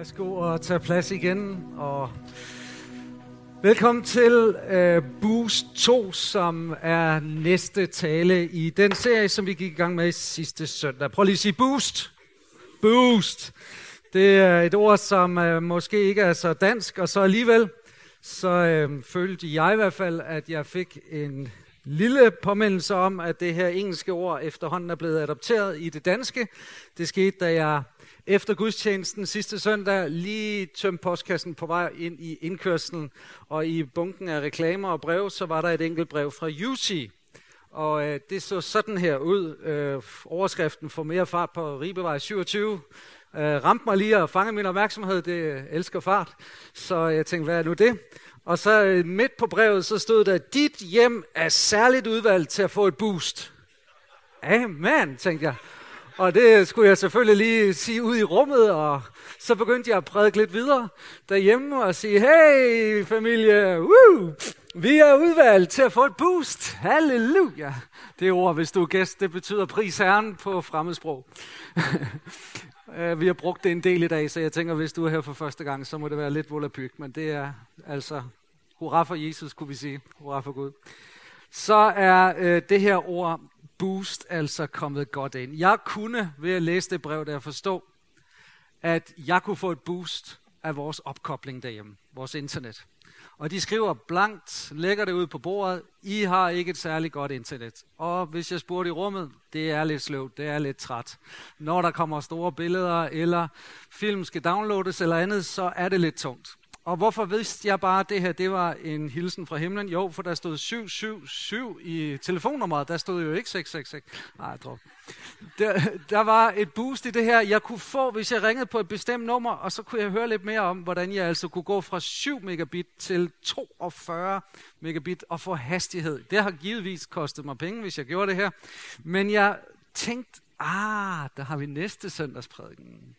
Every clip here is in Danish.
Værsgo og tage plads igen, og velkommen til øh, Boost 2, som er næste tale i den serie, som vi gik i gang med sidste søndag. Prøv lige at sige Boost. Boost. Det er et ord, som øh, måske ikke er så dansk, og så alligevel, så øh, følte jeg i hvert fald, at jeg fik en lille påmindelse om, at det her engelske ord efterhånden er blevet adopteret i det danske. Det skete, da jeg efter gudstjenesten sidste søndag lige tømte postkassen på vej ind i indkørselen, og i bunken af reklamer og brev, så var der et enkelt brev fra UC. Og øh, det så sådan her ud. Øh, overskriften for mere fart på Ribevej 27 øh, ramte mig lige og fangede min opmærksomhed. Det elsker fart. Så jeg tænkte, hvad er nu det? Og så øh, midt på brevet, så stod der, dit hjem er særligt udvalgt til at få et boost. Amen, tænkte jeg. Og det skulle jeg selvfølgelig lige sige ud i rummet, og så begyndte jeg at prædike lidt videre derhjemme og sige, hey familie, woo, vi er udvalgt til at få et boost. Halleluja. Det ord, hvis du er gæst, det betyder pris herren på fremmedsprog. Øh, vi har brugt det en del i dag, så jeg tænker, hvis du er her for første gang, så må det være lidt volapyk, men det er altså, hurra for Jesus, kunne vi sige. Hurra for Gud. Så er øh, det her ord boost altså kommet godt ind. Jeg kunne ved at læse det brev der forstå, at jeg kunne få et boost af vores opkobling derhjemme, vores internet. Og de skriver blankt, lægger det ud på bordet, I har ikke et særligt godt internet. Og hvis jeg spurgte i rummet, det er lidt sløvt, det er lidt træt. Når der kommer store billeder, eller film skal downloades eller andet, så er det lidt tungt. Og hvorfor vidste jeg bare, at det her det var en hilsen fra himlen? Jo, for der stod 777 i telefonnummeret. Der stod jo ikke 666. Nej, tror. Der, der var et boost i det her, jeg kunne få, hvis jeg ringede på et bestemt nummer, og så kunne jeg høre lidt mere om, hvordan jeg altså kunne gå fra 7 megabit til 42 megabit og få hastighed. Det har givetvis kostet mig penge, hvis jeg gjorde det her. Men jeg tænkte, ah, der har vi næste søndagsprædiken.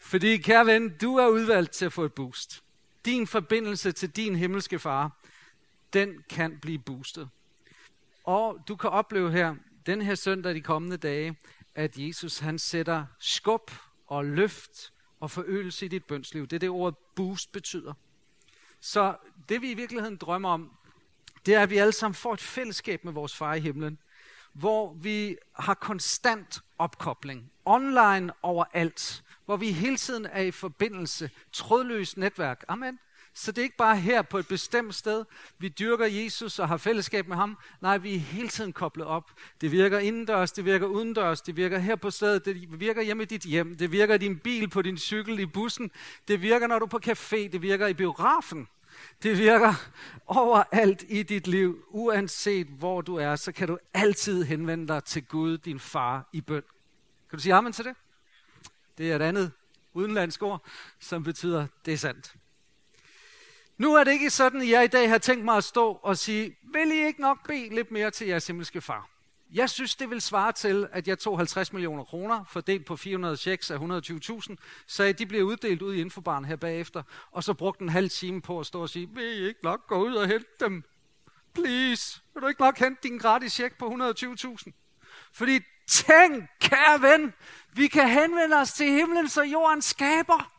Fordi, kære ven, du er udvalgt til at få et boost din forbindelse til din himmelske far, den kan blive boostet. Og du kan opleve her, den her søndag de kommende dage, at Jesus han sætter skub og løft og forøgelse i dit bønsliv. Det er det ord boost betyder. Så det vi i virkeligheden drømmer om, det er, at vi alle sammen får et fællesskab med vores far i himlen, hvor vi har konstant opkobling, online overalt, hvor vi hele tiden er i forbindelse, trådløst netværk. Amen. Så det er ikke bare her på et bestemt sted, vi dyrker Jesus og har fællesskab med ham. Nej, vi er hele tiden koblet op. Det virker indendørs, det virker udendørs, det virker her på stedet, det virker hjemme i dit hjem, det virker i din bil, på din cykel, i bussen, det virker når du er på café, det virker i biografen. Det virker overalt i dit liv. Uanset hvor du er, så kan du altid henvende dig til Gud, din far, i bøn. Kan du sige amen til det? Det er et andet udenlandsk ord, som betyder, det er sandt. Nu er det ikke sådan, at jeg i dag har tænkt mig at stå og sige, vil I ikke nok bede lidt mere til jeres himmelske far? Jeg synes, det vil svare til, at jeg tog 50 millioner kroner, fordelt på 400 checks af 120.000, så de bliver uddelt ud i infobaren her bagefter, og så brugte en halv time på at stå og sige, vil I ikke nok gå ud og hente dem? Please, vil du ikke nok hente din gratis check på 120.000? Fordi tænk, kære ven, vi kan henvende os til himlen, så jorden skaber.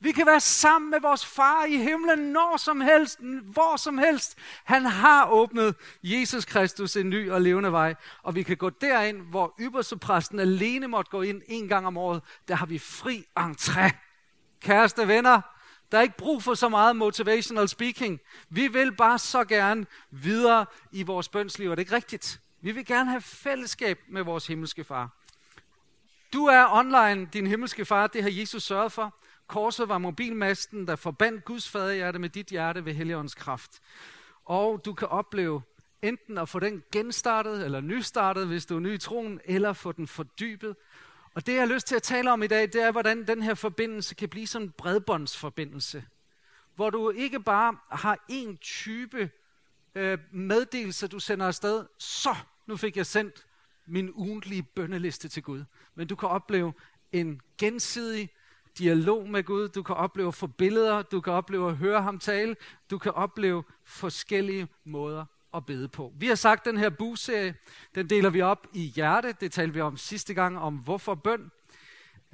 Vi kan være sammen med vores far i himlen når som helst, hvor som helst. Han har åbnet Jesus Kristus en ny og levende vej, og vi kan gå derind, hvor ypperstepræsten alene måtte gå ind en gang om året. Der har vi fri entré. Kæreste venner, der er ikke brug for så meget motivational speaking. Vi vil bare så gerne videre i vores bønsliv, er det ikke rigtigt? Vi vil gerne have fællesskab med vores himmelske far. Du er online, din himmelske far, det har Jesus sørget for. Korset var mobilmasten, der forbandt Guds faderhjerte med dit hjerte ved Helligåndens kraft. Og du kan opleve enten at få den genstartet eller nystartet, hvis du er ny i troen, eller få den fordybet. Og det, jeg har lyst til at tale om i dag, det er, hvordan den her forbindelse kan blive sådan en bredbåndsforbindelse. Hvor du ikke bare har en type øh, meddelelse, du sender afsted, så nu fik jeg sendt min ugentlige bønneliste til Gud. Men du kan opleve en gensidig dialog med Gud, du kan opleve at få billeder, du kan opleve at høre ham tale, du kan opleve forskellige måder at bede på. Vi har sagt, at den her buserie, den deler vi op i hjerte. Det talte vi om sidste gang, om hvorfor bøn.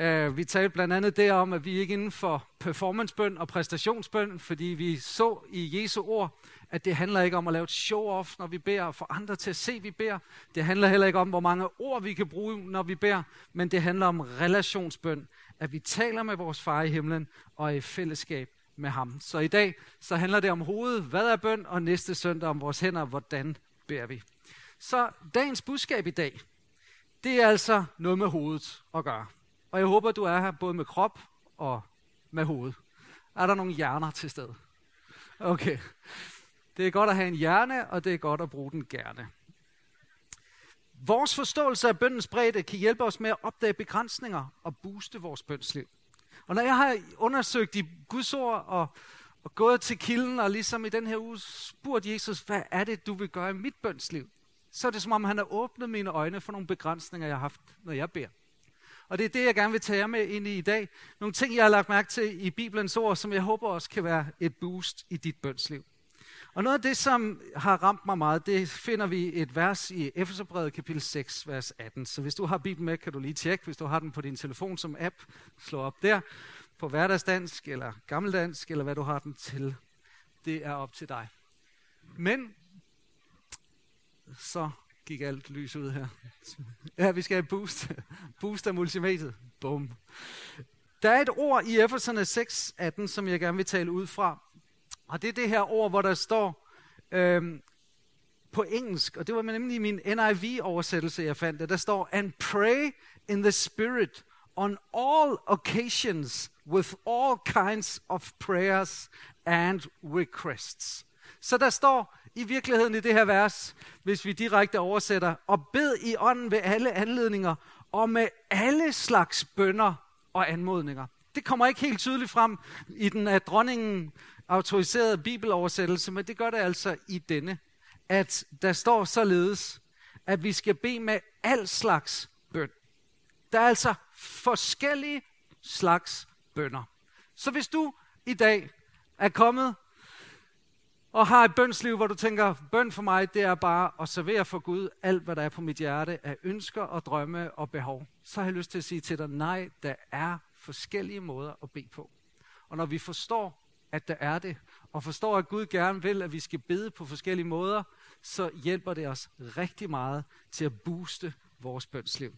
Uh, vi talte blandt andet derom, at vi ikke inden for performancebøn og præstationsbøn, fordi vi så i Jesu ord, at det handler ikke om at lave et show-off, når vi beder, og få andre til at se, at vi beder. Det handler heller ikke om, hvor mange ord vi kan bruge, når vi beder, men det handler om relationsbøn, at vi taler med vores far i himlen og er i fællesskab med ham. Så i dag så handler det om hovedet, hvad er bøn, og næste søndag om vores hænder, hvordan beder vi. Så dagens budskab i dag, det er altså noget med hovedet at gøre. Og jeg håber, du er her både med krop og med hoved. Er der nogle hjerner til stede? Okay. Det er godt at have en hjerne, og det er godt at bruge den gerne. Vores forståelse af bøndens bredde kan hjælpe os med at opdage begrænsninger og booste vores bønsliv. Og når jeg har undersøgt i Guds ord og, og gået til kilden og ligesom i den her uge spurgt Jesus, hvad er det, du vil gøre i mit bønsliv? Så er det som om, han har åbnet mine øjne for nogle begrænsninger, jeg har haft, når jeg beder. Og det er det, jeg gerne vil tage jer med ind i i dag. Nogle ting, jeg har lagt mærke til i Bibelens ord, som jeg håber også kan være et boost i dit bønsliv. Og noget af det, som har ramt mig meget, det finder vi et vers i Efeserbrevet kapitel 6, vers 18. Så hvis du har Bibelen med, kan du lige tjekke. Hvis du har den på din telefon som app, slå op der på hverdagsdansk eller gammeldansk, eller hvad du har den til. Det er op til dig. Men så gik alt lys ud her. Ja, vi skal have boost. Boost af multimediet. Bum. Der er et ord i Efeserne 6, 18, som jeg gerne vil tale ud fra. Og det er det her ord, hvor der står øhm, på engelsk, og det var nemlig min NIV-oversættelse, jeg fandt det. Der står, and pray in the spirit on all occasions with all kinds of prayers and requests. Så der står i virkeligheden i det her vers, hvis vi direkte oversætter, og bed i ånden ved alle anledninger, og med alle slags bønder og anmodninger. Det kommer ikke helt tydeligt frem i den af dronningen autoriserede bibeloversættelse, men det gør det altså i denne, at der står således, at vi skal bede med al slags bøn. Der er altså forskellige slags bønder. Så hvis du i dag er kommet og har et bønsliv, hvor du tænker, bøn for mig, det er bare at servere for Gud alt, hvad der er på mit hjerte af ønsker og drømme og behov, så har jeg lyst til at sige til dig, nej, der er forskellige måder at bede på. Og når vi forstår, at der er det, og forstår, at Gud gerne vil, at vi skal bede på forskellige måder, så hjælper det os rigtig meget til at booste vores bønsliv.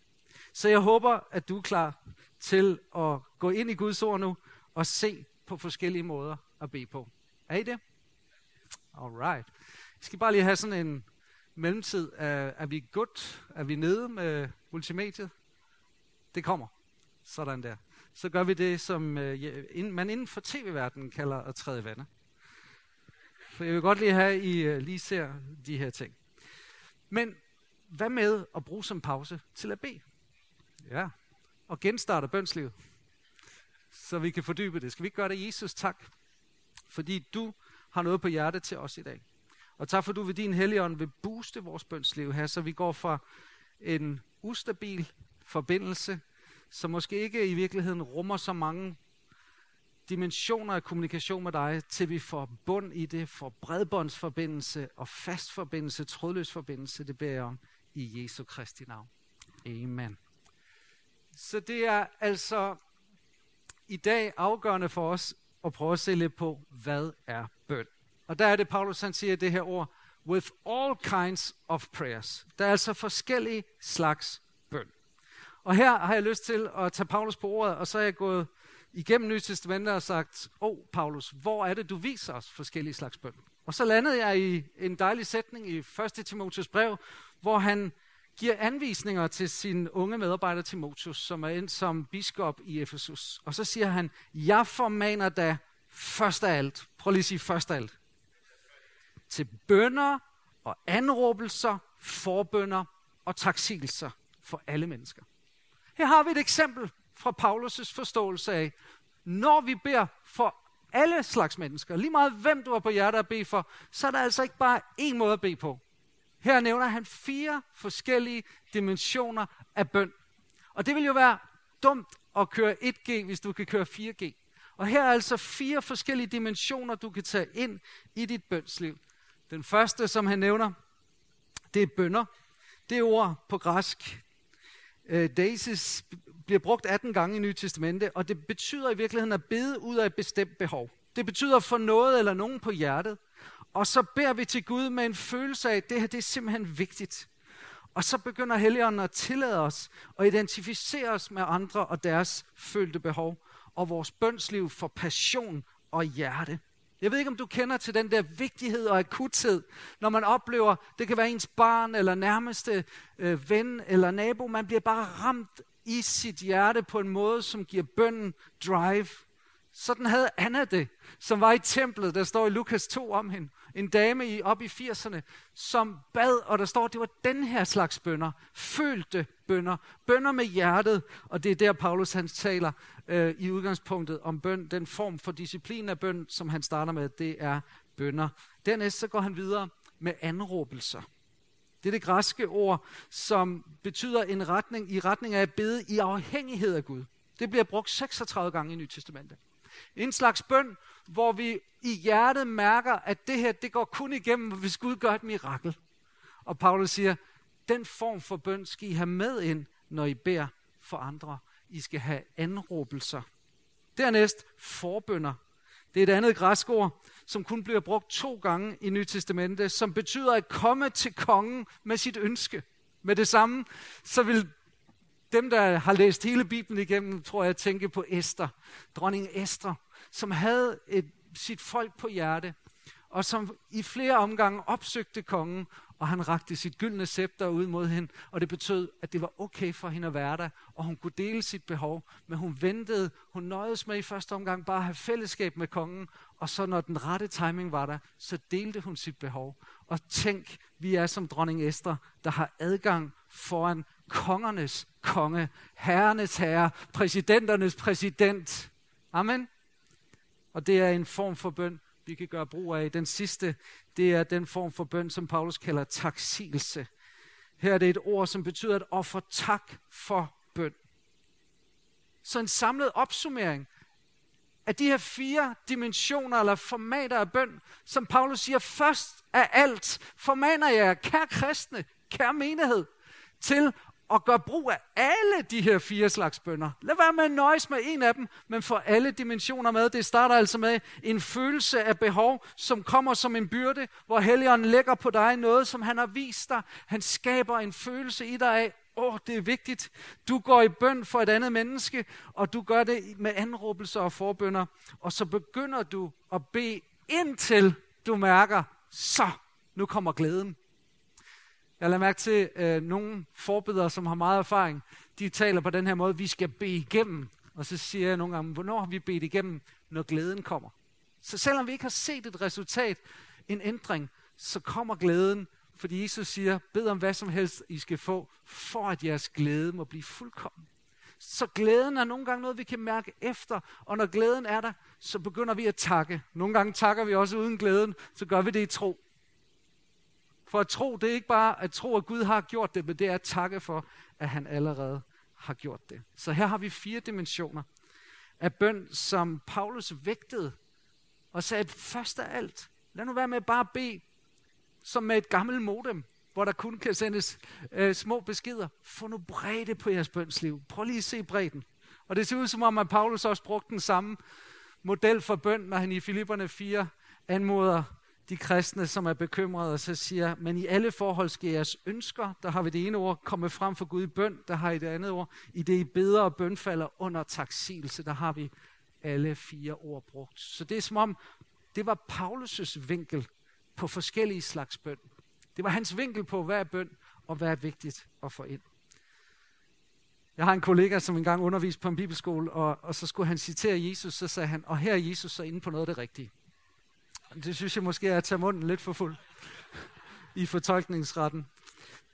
Så jeg håber, at du er klar til at gå ind i Guds ord nu og se på forskellige måder at bede på. Er I det? Alright. Jeg skal bare lige have sådan en mellemtid. Er, er vi godt? Er vi nede med multimediet? Det kommer. Sådan der. Så gør vi det, som øh, man inden for tv-verdenen kalder at træde vandet. For jeg vil godt lige have, at I øh, lige ser de her ting. Men hvad med at bruge som pause til at bede? Ja, og genstarte bønslivet, så vi kan fordybe det. Skal vi ikke gøre det, Jesus? Tak, fordi du har noget på hjertet til os i dag. Og tak for, du ved din helligånd vil booste vores bønsliv her, så vi går fra en ustabil forbindelse, som måske ikke i virkeligheden rummer så mange dimensioner af kommunikation med dig, til vi får bund i det, får bredbåndsforbindelse og fast forbindelse, trådløs forbindelse, det beder jeg om i Jesu Kristi navn. Amen. Så det er altså i dag afgørende for os og prøve at se lidt på, hvad er bøn. Og der er det, Paulus han siger det her ord, with all kinds of prayers. Der er altså forskellige slags bøn. Og her har jeg lyst til at tage Paulus på ordet, og så er jeg gået igennem Nye Testamentet og sagt, åh oh, Paulus, hvor er det, du viser os forskellige slags bøn? Og så landede jeg i en dejlig sætning i 1. Timotheus brev, hvor han giver anvisninger til sin unge medarbejder Timotius, som er ind som biskop i Efesus. Og så siger han, jeg formaner da først af alt, prøv lige at sige først af alt, til bønder og anråbelser, forbønder og taksigelser for alle mennesker. Her har vi et eksempel fra Paulus' forståelse af, når vi beder for alle slags mennesker, lige meget hvem du har på hjertet at bede for, så er der altså ikke bare én måde at bede på. Her nævner han fire forskellige dimensioner af bøn. Og det vil jo være dumt at køre 1G, hvis du kan køre 4G. Og her er altså fire forskellige dimensioner, du kan tage ind i dit bønsliv. Den første, som han nævner, det er bønder. Det ord på græsk, øh, Daisys, bliver brugt 18 gange i Nye Testamente, og det betyder i virkeligheden at bede ud af et bestemt behov. Det betyder at få noget eller nogen på hjertet, og så beder vi til Gud med en følelse af, at det her det er simpelthen vigtigt. Og så begynder Helligånden at tillade os og identificere os med andre og deres følte behov, og vores bønsliv for passion og hjerte. Jeg ved ikke, om du kender til den der vigtighed og akuthed, når man oplever, det kan være ens barn eller nærmeste øh, ven eller nabo, man bliver bare ramt i sit hjerte på en måde, som giver bønden drive. Sådan havde Anna det, som var i templet, der står i Lukas 2 om hende. En dame i, op i 80'erne, som bad, og der står, det var den her slags bønder. Følte bønder. Bønder med hjertet. Og det er der, Paulus han taler øh, i udgangspunktet om bøn. Den form for disciplin af bøn, som han starter med, det er bønder. Dernæst så går han videre med anråbelser. Det er det græske ord, som betyder en retning i retning af at bede i afhængighed af Gud. Det bliver brugt 36 gange i Nyt Testamentet. En slags bøn, hvor vi i hjertet mærker, at det her, det går kun igennem, hvis Gud gør et mirakel. Og Paulus siger, den form for bøn skal I have med ind, når I beder for andre. I skal have anråbelser. Dernæst forbønder. Det er et andet græsk ord, som kun bliver brugt to gange i Nyt Testamente, som betyder at komme til kongen med sit ønske. Med det samme, så vil dem, der har læst hele Bibelen igennem, tror jeg, tænke på Esther, dronning Esther, som havde et, sit folk på hjerte, og som i flere omgange opsøgte kongen, og han rakte sit gyldne scepter ud mod hende, og det betød, at det var okay for hende at være der, og hun kunne dele sit behov, men hun ventede, hun nøjedes med i første omgang bare at have fællesskab med kongen, og så når den rette timing var der, så delte hun sit behov. Og tænk, vi er som dronning Esther, der har adgang foran kongernes konge, herrenes herre, præsidenternes præsident. Amen. Og det er en form for bøn, vi kan gøre brug af. Den sidste, det er den form for bøn, som Paulus kalder taksigelse. Her er det et ord, som betyder at ofre tak for bøn. Så en samlet opsummering af de her fire dimensioner eller formater af bøn, som Paulus siger, først af alt formaner jeg, kære kristne, kære menighed, til og gør brug af alle de her fire slags bønder. Lad være med at nøjes med en af dem, men få alle dimensioner med. Det starter altså med en følelse af behov, som kommer som en byrde, hvor Helligånden lægger på dig noget, som han har vist dig. Han skaber en følelse i dig af, åh, oh, det er vigtigt. Du går i bøn for et andet menneske, og du gør det med anråbelser og forbønder. Og så begynder du at bede indtil du mærker, så nu kommer glæden. Jeg lader mærke til øh, nogle forbedere, som har meget erfaring. De taler på den her måde, vi skal bede igennem. Og så siger jeg nogle gange, hvornår har vi bedt igennem, når glæden kommer? Så selvom vi ikke har set et resultat, en ændring, så kommer glæden, fordi Jesus siger, bed om hvad som helst, I skal få, for at jeres glæde må blive fuldkommen. Så glæden er nogle gange noget, vi kan mærke efter, og når glæden er der, så begynder vi at takke. Nogle gange takker vi også uden glæden, så gør vi det i tro. For at tro, det er ikke bare at tro, at Gud har gjort det, men det er at takke for, at han allerede har gjort det. Så her har vi fire dimensioner af bøn, som Paulus vægtede og sagde, at først af alt, lad nu være med bare at bede som med et gammelt modem, hvor der kun kan sendes øh, små beskeder. Få nu bredde på jeres bønsliv. Prøv lige at se bredden. Og det ser ud som om, at Paulus også brugte den samme model for bøn, når han i Filipperne 4 anmoder de kristne, som er bekymrede, og så siger, men i alle forhold skal jeres ønsker, der har vi det ene ord, komme frem for Gud i bøn, der har I det andet ord, i det I bedre og bønfalder under taksigelse, der har vi alle fire ord brugt. Så det er som om, det var Paulus' vinkel på forskellige slags bøn. Det var hans vinkel på, hvad er bøn, og hvad er vigtigt at få ind. Jeg har en kollega, som engang underviste på en bibelskole, og, og så skulle han citere Jesus, så sagde han, og her er Jesus så inde på noget af det rigtige. Det synes jeg måske er at tage munden lidt for fuld i fortolkningsretten.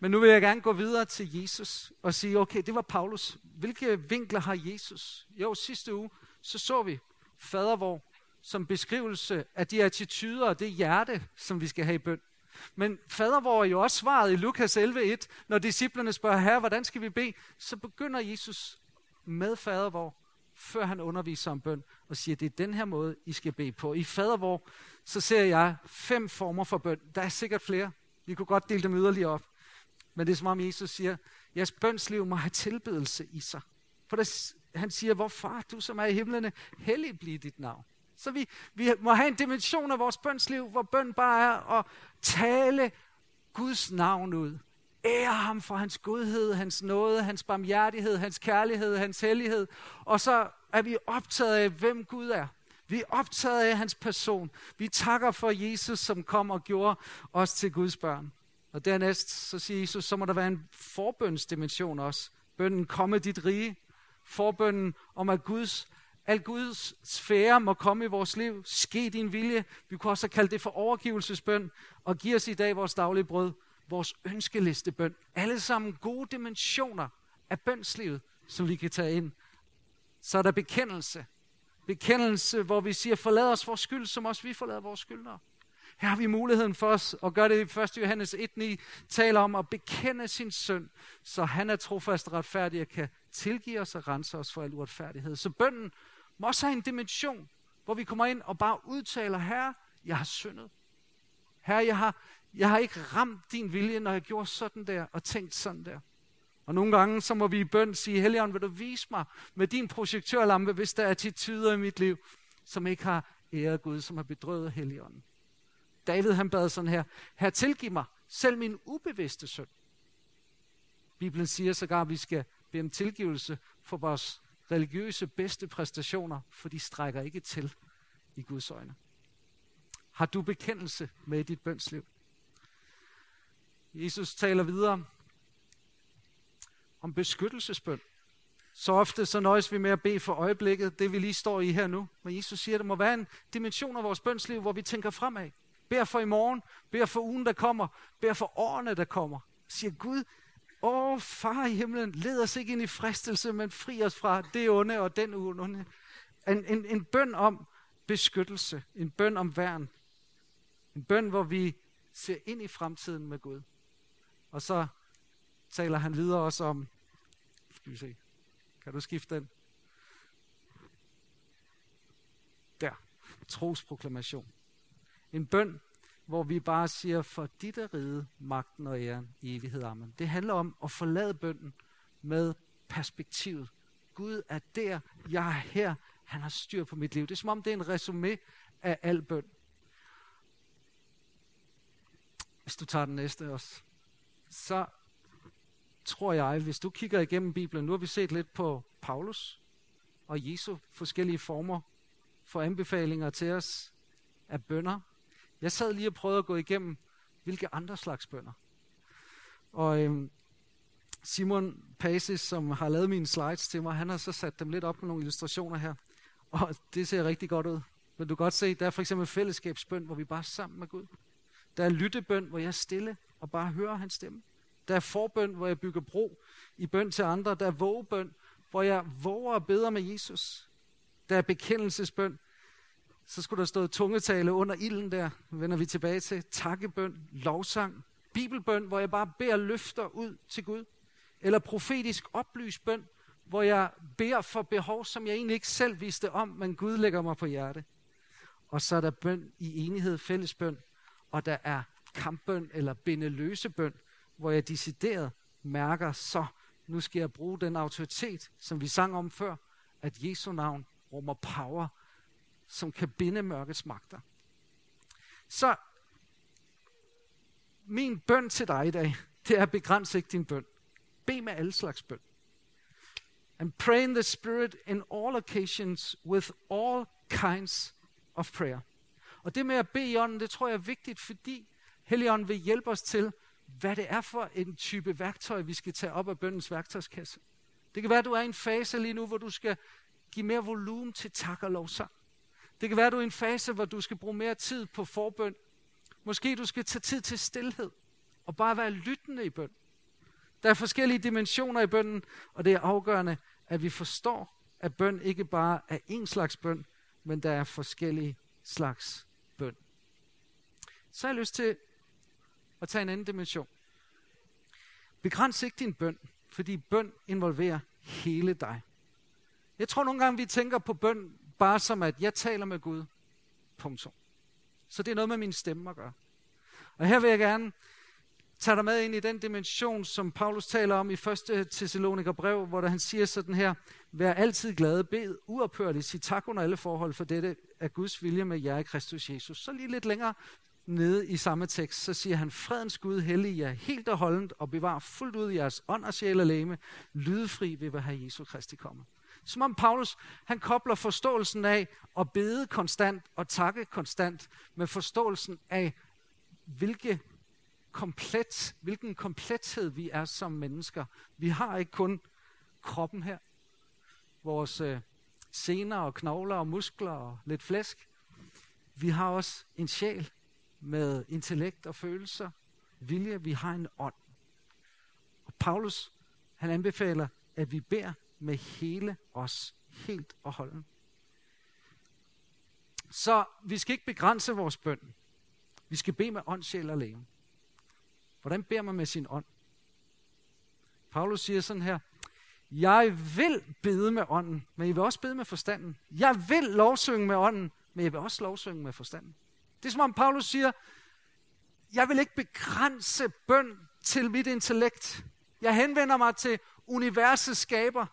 Men nu vil jeg gerne gå videre til Jesus og sige, okay, det var Paulus. Hvilke vinkler har Jesus? Jo, sidste uge, så så vi fadervor som beskrivelse af de attityder og det hjerte, som vi skal have i bøn. Men fadervor er jo også svaret i Lukas 11.1, når disciplerne spørger, herre, hvordan skal vi bede? Så begynder Jesus med fadervor, før han underviser om bøn, og siger, det er den her måde, I skal bede på. I fadervor, så ser jeg fem former for bøn. Der er sikkert flere. Vi kunne godt dele dem yderligere op. Men det er som om Jesus siger, jeres bønsliv må have tilbedelse i sig. For der, han siger, hvor far, du som er i himlene, hellig blive dit navn. Så vi, vi må have en dimension af vores bønsliv, hvor bøn bare er at tale Guds navn ud. Ære ham for hans godhed, hans nåde, hans barmhjertighed, hans kærlighed, hans hellighed. Og så er vi optaget af, hvem Gud er. Vi er optaget af hans person. Vi takker for Jesus, som kom og gjorde os til Guds børn. Og dernæst, så siger Jesus, så må der være en forbønsdimension også. Bønden, komme dit rige. Forbønden om, at Guds, al Guds sfære må komme i vores liv. Ske din vilje. Vi kunne også kalde det for overgivelsesbøn. Og giv os i dag vores daglige brød. Vores ønskelistebøn. Alle sammen gode dimensioner af bønslivet, som vi kan tage ind. Så er der bekendelse. Bekendelse, hvor vi siger, forlad os vores skyld, som også vi forlader vores skyldnere. Her har vi muligheden for os at gøre det i 1. Johannes 1.9, taler om at bekende sin synd, så han er trofast og retfærdig og kan tilgive os og rense os for al uretfærdighed. Så bønden må også have en dimension, hvor vi kommer ind og bare udtaler, Herre, jeg har syndet. Herre, jeg har, jeg har ikke ramt din vilje, når jeg gjorde sådan der og tænkt sådan der. Og nogle gange, så må vi i bøn sige, Helligånd, vil du vise mig med din projektørlampe, hvis der er attityder i mit liv, som ikke har æret Gud, som har bedrøvet Helligånden. David han bad sådan her, her tilgiv mig selv min ubevidste synd. Bibelen siger sågar, at vi skal bede om tilgivelse for vores religiøse bedste præstationer, for de strækker ikke til i Guds øjne. Har du bekendelse med i dit bønsliv? Jesus taler videre om beskyttelsesbøn. Så ofte så nøjes vi med at bede for øjeblikket, det vi lige står i her nu. Men Jesus siger, at der må være en dimension af vores bønsliv, hvor vi tænker fremad. Bær for i morgen, bær for ugen, der kommer, bær for årene, der kommer. Siger Gud, åh far i himlen, led os ikke ind i fristelse, men fri os fra det onde og den onde. En, en, en bøn om beskyttelse, en bøn om værn. En bøn, hvor vi ser ind i fremtiden med Gud. Og så taler han videre også om, skal vi se, kan du skifte den? Der, trosproklamation. En bøn, hvor vi bare siger, for dit er ride, magten og æren i evighed. Amen. Det handler om at forlade bønden med perspektivet. Gud er der, jeg er her, han har styr på mit liv. Det er som om, det er en resume af al bøn. Hvis du tager den næste også, så tror jeg, hvis du kigger igennem Bibelen, nu har vi set lidt på Paulus og Jesu forskellige former for anbefalinger til os af bønder. Jeg sad lige og prøvede at gå igennem, hvilke andre slags bønder. Og øhm, Simon Pasis, som har lavet mine slides til mig, han har så sat dem lidt op med nogle illustrationer her. Og det ser rigtig godt ud. Men du kan godt se, der er for eksempel fællesskabsbøn, hvor vi bare er sammen med Gud. Der er lyttebøn, hvor jeg er stille og bare hører hans stemme. Der er forbøn, hvor jeg bygger bro i bøn til andre. Der er vågebøn, hvor jeg våger og beder med Jesus. Der er bekendelsesbøn. Så skulle der stå tungetale under ilden der, vender vi tilbage til. Takkebøn, lovsang, bibelbøn, hvor jeg bare beder løfter ud til Gud. Eller profetisk oplyst bøn, hvor jeg beder for behov, som jeg egentlig ikke selv vidste om, men Gud lægger mig på hjerte. Og så er der bøn i enighed, fællesbøn, og der er kampbøn eller binde bøn, hvor jeg decideret mærker, så nu skal jeg bruge den autoritet, som vi sang om før, at Jesu navn rummer power, som kan binde mørkets magter. Så min bøn til dig i dag, det er begrænse ikke din bøn. Be med alle slags bøn. And pray in the Spirit in all occasions with all kinds of prayer. Og det med at bede i ånden, det tror jeg er vigtigt, fordi Helligånden vil hjælpe os til hvad det er for en type værktøj, vi skal tage op af bøndens værktøjskasse. Det kan være, at du er i en fase lige nu, hvor du skal give mere volumen til tak og lovsang. Det kan være, at du er i en fase, hvor du skal bruge mere tid på forbøn. Måske du skal tage tid til stillhed og bare være lyttende i bøn. Der er forskellige dimensioner i bønnen, og det er afgørende, at vi forstår, at bøn ikke bare er en slags bøn, men der er forskellige slags bøn. Så har jeg lyst til og tage en anden dimension. Begræns ikke din bøn, fordi bøn involverer hele dig. Jeg tror nogle gange, vi tænker på bøn bare som, at jeg taler med Gud. Punktum. Så det er noget med min stemme at gøre. Og her vil jeg gerne tage dig med ind i den dimension, som Paulus taler om i 1. Thessaloniker brev, hvor der han siger sådan her, Vær altid glade, bed uophørligt, sig tak under alle forhold, for dette er Guds vilje med jer i Kristus Jesus. Så lige lidt længere nede i samme tekst, så siger han, fredens Gud hellig jer helt og holdent og bevar fuldt ud jeres ånd og sjæl og læme, lydefri ved at have Jesu Kristi komme. Som om Paulus, han kobler forståelsen af at bede konstant og takke konstant med forståelsen af, hvilke komplet, hvilken komplethed vi er som mennesker. Vi har ikke kun kroppen her, vores øh, sener og knogler og muskler og lidt flæsk. Vi har også en sjæl med intellekt og følelser, vilje. Vi har en ånd. Og Paulus, han anbefaler, at vi beder med hele os, helt og holden. Så vi skal ikke begrænse vores bøn. Vi skal bede med ånd, sjæl og læge. Hvordan beder man med sin ånd? Paulus siger sådan her, jeg vil bede med ånden, men jeg vil også bede med forstanden. Jeg vil lovsynge med ånden, men jeg vil også lovsynge med forstanden. Det er som om Paulus siger, jeg vil ikke begrænse bøn til mit intellekt. Jeg henvender mig til universets skaber,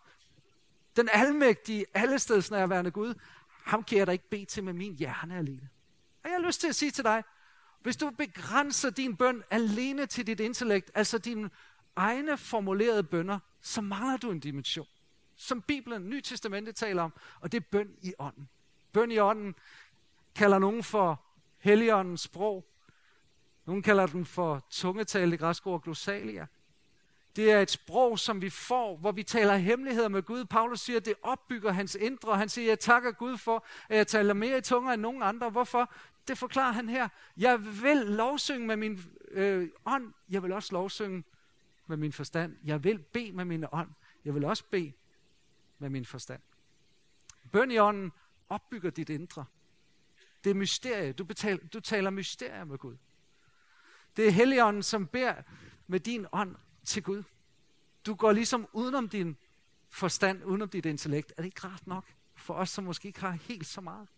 den almægtige, allestedsnærværende Gud. Ham kan jeg da ikke bede til med min hjerne alene. Og jeg har lyst til at sige til dig, hvis du begrænser din bøn alene til dit intellekt, altså dine egne formulerede bønder, så mangler du en dimension, som Bibelen, Ny Testamentet taler om, og det er bøn i ånden. Bøn i ånden kalder nogen for Helligåndens sprog. Nogle kalder den for tungetal, det græske ord glossalia. Det er et sprog, som vi får, hvor vi taler hemmeligheder med Gud. Paulus siger, at det opbygger hans indre. Han siger, jeg takker Gud for, at jeg taler mere i tunger end nogen andre. Hvorfor? Det forklarer han her. Jeg vil lovsynge med min øh, ånd. Jeg vil også lovsynge med min forstand. Jeg vil bede med min ånd. Jeg vil også bede med min forstand. Bøn i ånden opbygger dit indre. Det er mysterie. Du, betaler, du taler mysterier med Gud. Det er Helligånden, som beder med din ånd til Gud. Du går ligesom udenom din forstand, udenom dit intellekt. Er det ikke rart nok for os, som måske ikke har helt så meget?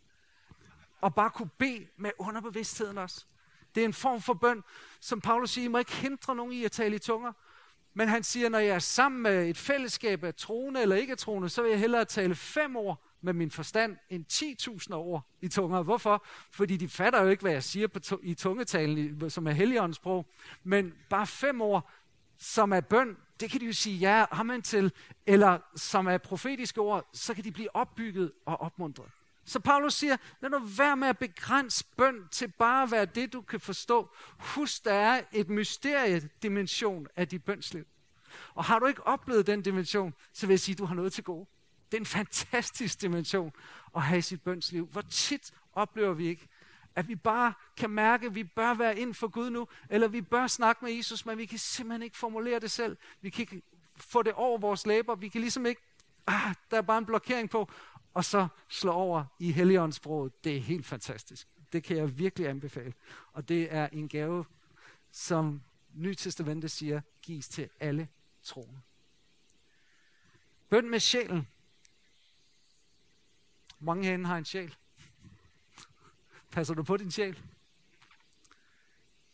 Og bare kunne bede med underbevidstheden også. Det er en form for bøn, som Paulus siger, I må ikke hindre nogen i at tale i tunger. Men han siger, når jeg er sammen med et fællesskab af troende eller ikke troende, så vil jeg hellere tale fem år med min forstand end 10.000 år i tunger. Hvorfor? Fordi de fatter jo ikke, hvad jeg siger på to- i tungetalen, som er helligåndssprog. Men bare fem ord, som er bøn, det kan de jo sige ja, amen til. Eller som er profetiske ord, så kan de blive opbygget og opmuntret. Så Paulus siger, lad nu være med at begrænse bøn til bare at være det, du kan forstå. Husk, der er et mysteriedimension af dit bønsliv. Og har du ikke oplevet den dimension, så vil jeg sige, at du har noget til gode. Det er en fantastisk dimension at have i sit bønsliv. Hvor tit oplever vi ikke, at vi bare kan mærke, at vi bør være ind for Gud nu, eller vi bør snakke med Jesus, men vi kan simpelthen ikke formulere det selv. Vi kan ikke få det over vores læber. Vi kan ligesom ikke, ah, der er bare en blokering på, og så slå over i Helligåndssproget. Det er helt fantastisk. Det kan jeg virkelig anbefale. Og det er en gave, som Nytestamentet siger, gives til alle troende. Bøn med sjælen mange herinde har en sjæl. Passer du på din sjæl?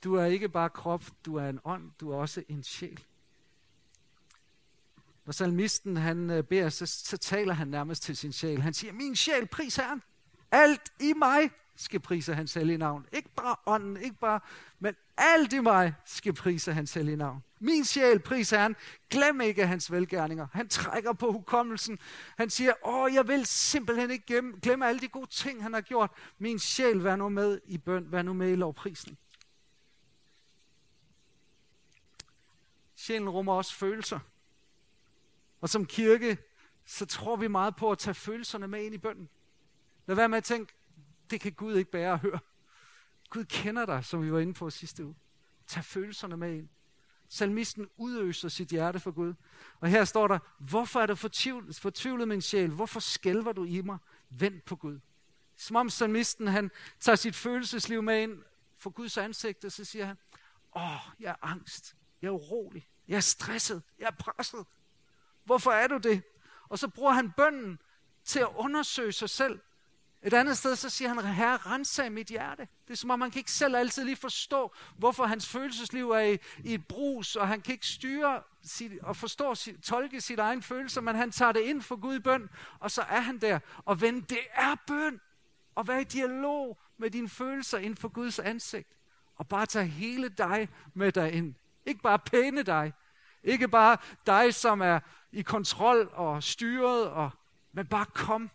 Du er ikke bare krop, du er en ånd, du er også en sjæl. Når salmisten han øh, beder, så, så taler han nærmest til sin sjæl. Han siger, min sjæl, pris Herren. Alt i mig skal prise hans hellige navn. Ikke bare ånden, ikke bare, men alt i mig skal prise hans hellige navn. Min sjæl, priser han. glem ikke hans velgærninger. Han trækker på hukommelsen. Han siger, åh, jeg vil simpelthen ikke glemme, glemme alle de gode ting, han har gjort. Min sjæl, vær nu med i bøn, vær nu med i lovprisen. Sjælen rummer også følelser. Og som kirke, så tror vi meget på at tage følelserne med ind i bønden. Lad være med at tænke, det kan Gud ikke bære at høre. Gud kender dig, som vi var inde på sidste uge. Tag følelserne med ind. Salmisten udøser sit hjerte for Gud. Og her står der, hvorfor er du fortvivlet, fortvivlet min sjæl? Hvorfor skælver du i mig? Vend på Gud. Som om salmisten, han tager sit følelsesliv med ind for Guds ansigt, og så siger han, åh, jeg er angst, jeg er urolig, jeg er stresset, jeg er presset. Hvorfor er du det? Og så bruger han bønden til at undersøge sig selv et andet sted, så siger han, herre, rensag mit hjerte. Det er som om, man kan ikke selv altid lige forstå, hvorfor hans følelsesliv er i, i et brus, og han kan ikke styre sit, og forstå, sit, tolke sit egen følelser, men han tager det ind for Gud i bøn, og så er han der. Og ven, det er bøn. Og være i dialog med dine følelser inden for Guds ansigt. Og bare tage hele dig med dig ind. Ikke bare pæne dig. Ikke bare dig, som er i kontrol og styret, og, men bare kom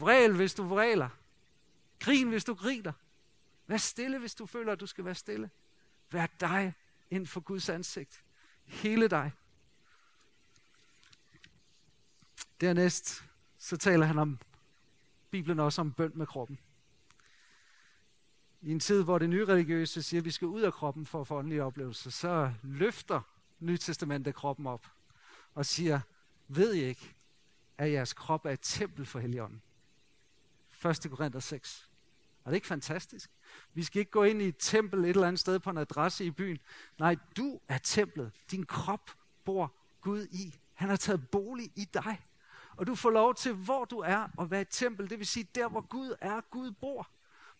Vræl, hvis du vræler. Grin, hvis du griner. Vær stille, hvis du føler, at du skal være stille. Vær dig inden for Guds ansigt. Hele dig. Dernæst, så taler han om, Bibelen også om bøn med kroppen. I en tid, hvor det nye religiøse siger, at vi skal ud af kroppen for at få åndelige oplevelser, så løfter Nytestamentet kroppen op og siger, ved I ikke, at jeres krop er et tempel for Helligånden? 1. Korinther 6. Er det ikke fantastisk? Vi skal ikke gå ind i et tempel et eller andet sted på en adresse i byen. Nej, du er templet. Din krop bor Gud i. Han har taget bolig i dig. Og du får lov til, hvor du er, at være et tempel. Det vil sige, der hvor Gud er, Gud bor.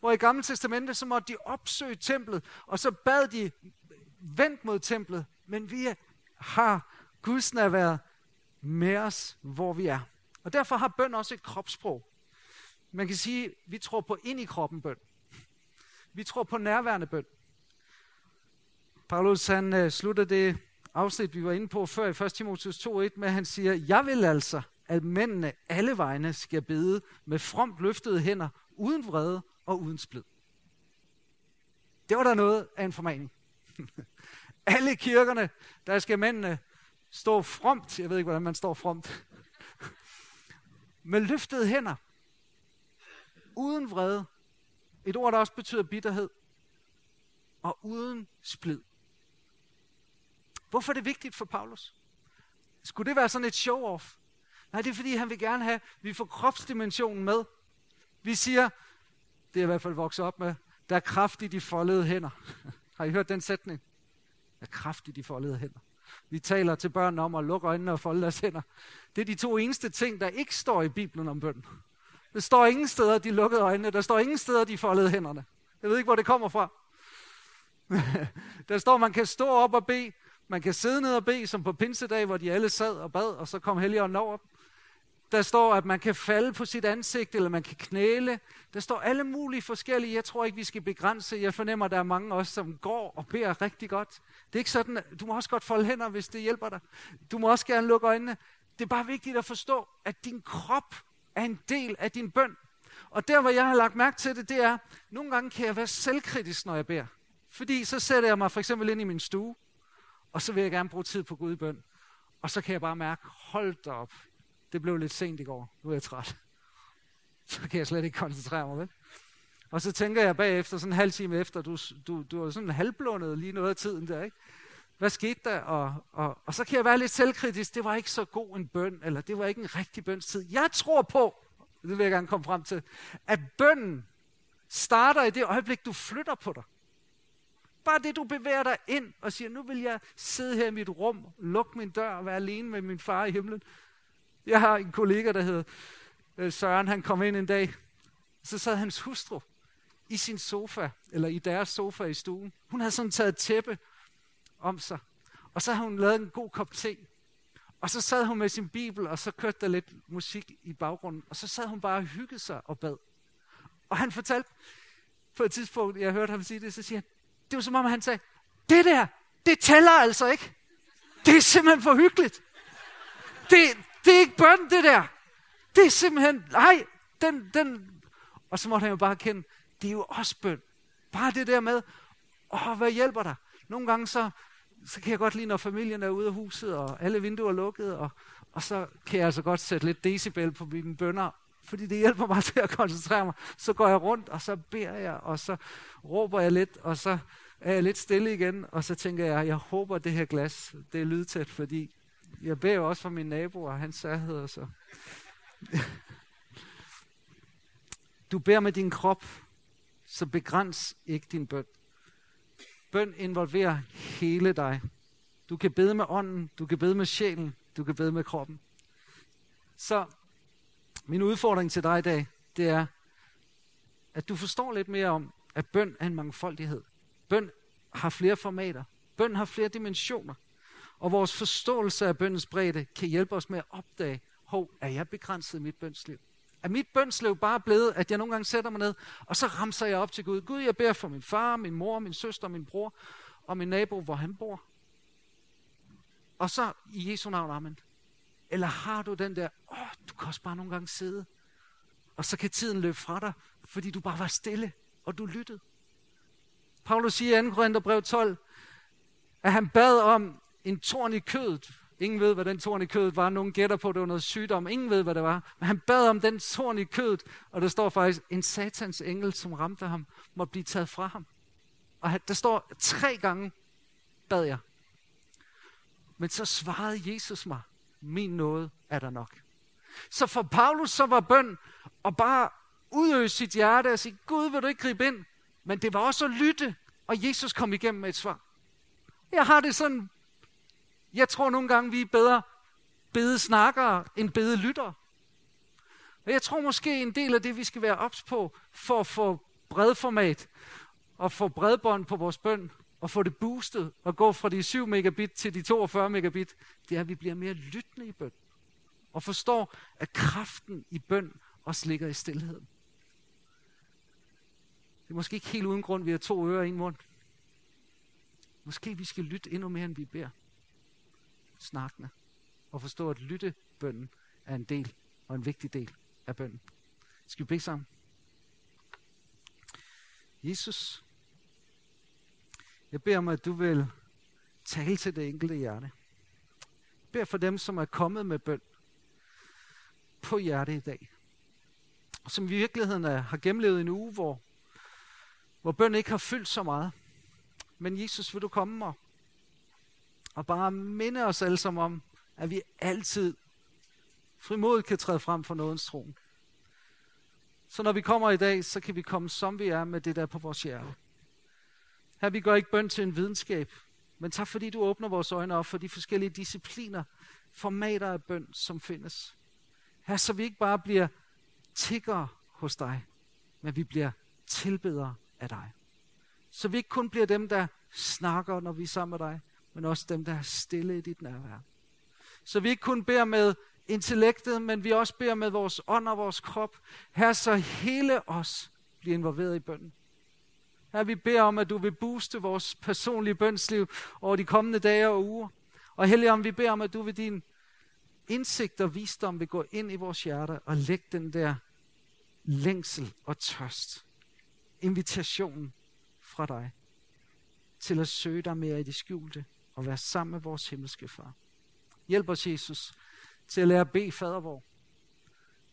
Hvor i Gamle Testamente, så måtte de opsøge templet, og så bad de vendt mod templet. Men vi har Guds nærvær med os, hvor vi er. Og derfor har bøn også et kropssprog. Man kan sige, at vi tror på ind i kroppen bøn. Vi tror på nærværende bøn. Paulus han uh, slutter det afsnit, vi var inde på før i 1. Timotheus 2.1, med at han siger, jeg vil altså, at mændene alle vegne skal bede med fromt løftede hænder, uden vrede og uden splid. Det var der noget af en formaning. alle kirkerne, der skal mændene stå fromt, jeg ved ikke, hvordan man står fromt, med løftede hænder, uden vrede. Et ord, der også betyder bitterhed. Og uden splid. Hvorfor er det vigtigt for Paulus? Skulle det være sådan et show-off? Nej, det er fordi, han vil gerne have, at vi får kropsdimensionen med. Vi siger, det er i hvert fald vokset op med, der er kraft i de foldede hænder. Har I hørt den sætning? Der er kraft i de foldede hænder. Vi taler til børn om at lukke øjnene og folde deres hænder. Det er de to eneste ting, der ikke står i Bibelen om bøn. Der står ingen steder, de lukkede øjnene. Der står ingen steder, de foldede hænderne. Jeg ved ikke, hvor det kommer fra. der står, man kan stå op og bede. Man kan sidde ned og bede, som på pinsedag, hvor de alle sad og bad, og så kom Helligånden over. Der står, at man kan falde på sit ansigt, eller man kan knæle. Der står alle mulige forskellige. Jeg tror ikke, vi skal begrænse. Jeg fornemmer, at der er mange også, som går og beder rigtig godt. Det er ikke sådan, du må også godt folde hænder, hvis det hjælper dig. Du må også gerne lukke øjnene. Det er bare vigtigt at forstå, at din krop er en del af din bøn. Og der, hvor jeg har lagt mærke til det, det er, nogle gange kan jeg være selvkritisk, når jeg beder. Fordi så sætter jeg mig for eksempel ind i min stue, og så vil jeg gerne bruge tid på Gud i bøn. Og så kan jeg bare mærke, hold da op, det blev lidt sent i går, nu er jeg træt. Så kan jeg slet ikke koncentrere mig, vel? Og så tænker jeg bagefter, sådan en halv time efter, du, du, du er sådan halvblundet lige noget af tiden der, ikke? Hvad skete der? Og, og, og så kan jeg være lidt selvkritisk. Det var ikke så god en bøn, eller det var ikke en rigtig bønstid. Jeg tror på, det vil jeg gerne komme frem til, at bønnen starter i det øjeblik, du flytter på dig. Bare det, du bevæger dig ind og siger, nu vil jeg sidde her i mit rum, lukke min dør og være alene med min far i himlen. Jeg har en kollega, der hedder øh, Søren, han kom ind en dag, så sad hans hustru i sin sofa, eller i deres sofa i stuen. Hun havde sådan taget tæppe om sig. Og så havde hun lavet en god kop te. Og så sad hun med sin bibel, og så kørte der lidt musik i baggrunden. Og så sad hun bare og hyggede sig og bad. Og han fortalte på et tidspunkt, jeg hørte ham sige det, så siger han, det var som om han sagde, det der, det tæller altså ikke. Det er simpelthen for hyggeligt. Det, det er ikke bøn, det der. Det er simpelthen, nej, den, den. Og så måtte han jo bare kende, det er jo også bøn. Bare det der med, åh, hvad hjælper dig? Nogle gange så, så kan jeg godt lide, når familien er ude af huset, og alle vinduer er lukkede, og, og så kan jeg altså godt sætte lidt decibel på mine bønder, fordi det hjælper mig til at koncentrere mig. Så går jeg rundt, og så beder jeg, og så råber jeg lidt, og så er jeg lidt stille igen, og så tænker jeg, jeg håber, det her glas, det er lydtæt, fordi jeg beder også for min nabo og hans særheder. Så. Du beder med din krop, så begræns ikke din bøn. Bøn involverer hele dig. Du kan bede med ånden, du kan bede med sjælen, du kan bede med kroppen. Så Min udfordring til dig i dag, det er, at du forstår lidt mere om, at bøn er en mangfoldighed. Bøn har flere formater. Bøn har flere dimensioner. Og vores forståelse af bøndens bredde kan hjælpe os med at opdage, hov, er jeg begrænset i mit bønsliv? Er mit bønsliv bare blevet, at jeg nogle gange sætter mig ned, og så ramser jeg op til Gud. Gud, jeg beder for min far, min mor, min søster, min bror og min nabo, hvor han bor. Og så i Jesu navn, amen. Eller har du den der, åh, du kan også bare nogle gange sidde, og så kan tiden løbe fra dig, fordi du bare var stille, og du lyttede. Paulus siger i 2. Korintherbrev 12, at han bad om en torn i kødet. Ingen ved, hvad den torn i kødet var. Nogen gætter på, at det var noget sygdom. Ingen ved, hvad det var. Men han bad om den torn i kødet, og der står faktisk, en satans engel, som ramte ham, måtte blive taget fra ham. Og der står tre gange, bad jeg. Men så svarede Jesus mig, min nåde er der nok. Så for Paulus så var bøn at bare udøse sit hjerte og sige, Gud vil du ikke gribe ind? Men det var også at lytte, og Jesus kom igennem med et svar. Jeg har det sådan, jeg tror nogle gange, vi er bedre bedesnakkere end bedelyttere. Og jeg tror måske en del af det, vi skal være ops på, for at få bredformat og få bredbånd på vores bøn, og få det boostet og gå fra de 7 megabit til de 42 megabit, det er, at vi bliver mere lyttende i bøn. Og forstår, at kraften i bøn også ligger i stillheden. Det er måske ikke helt uden grund, vi har to ører i en mund. Måske vi skal lytte endnu mere, end vi beder. Snakkende. Og forstå, at lyttebønden er en del og en vigtig del af bønnen. Skal vi bede sammen? Jesus, jeg beder om, at du vil tale til det enkelte hjerte. Jeg beder for dem, som er kommet med bøn på hjerte i dag. Og Som i virkeligheden er, har gennemlevet en uge, hvor, hvor bøn ikke har fyldt så meget. Men Jesus, vil du komme og, og bare minde os alle sammen om, at vi altid frimodigt kan træde frem for nådens tron. Så når vi kommer i dag, så kan vi komme som vi er med det der på vores hjerte. Her vi gør ikke bøn til en videnskab, men tak fordi du åbner vores øjne op for de forskellige discipliner, formater af bøn, som findes. Her så vi ikke bare bliver tiggere hos dig, men vi bliver tilbedere af dig. Så vi ikke kun bliver dem, der snakker, når vi er sammen med dig, men også dem, der er stille i dit nærvær. Så vi ikke kun beder med intellektet, men vi også beder med vores ånd og vores krop. Her så hele os bliver involveret i bønnen. Her vi beder om, at du vil booste vores personlige bønsliv over de kommende dage og uger. Og Helligånd, vi beder om, at du ved din indsigt og visdom vil gå ind i vores hjerter og lægge den der længsel og tørst. Invitationen fra dig til at søge dig mere i det skjulte og være sammen med vores himmelske far. Hjælp os, Jesus, til at lære at bede fader vor.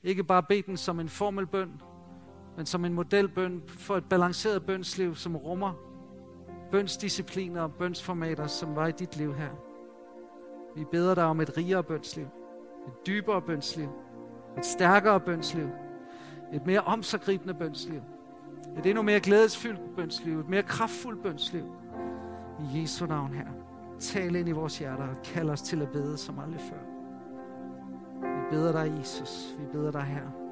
Ikke bare bede den som en formelbøn, men som en modelbøn for et balanceret bønsliv, som rummer bønsdiscipliner og bønsformater, som var i dit liv her. Vi beder dig om et rigere bønsliv, et dybere bønsliv, et stærkere bønsliv, et mere omsagribende bønsliv, et endnu mere glædesfyldt bønsliv, et mere kraftfuldt bønsliv. I Jesu navn her. Tal ind i vores hjerter og kald os til at bede som aldrig før. Vi beder dig, Jesus. Vi beder dig her.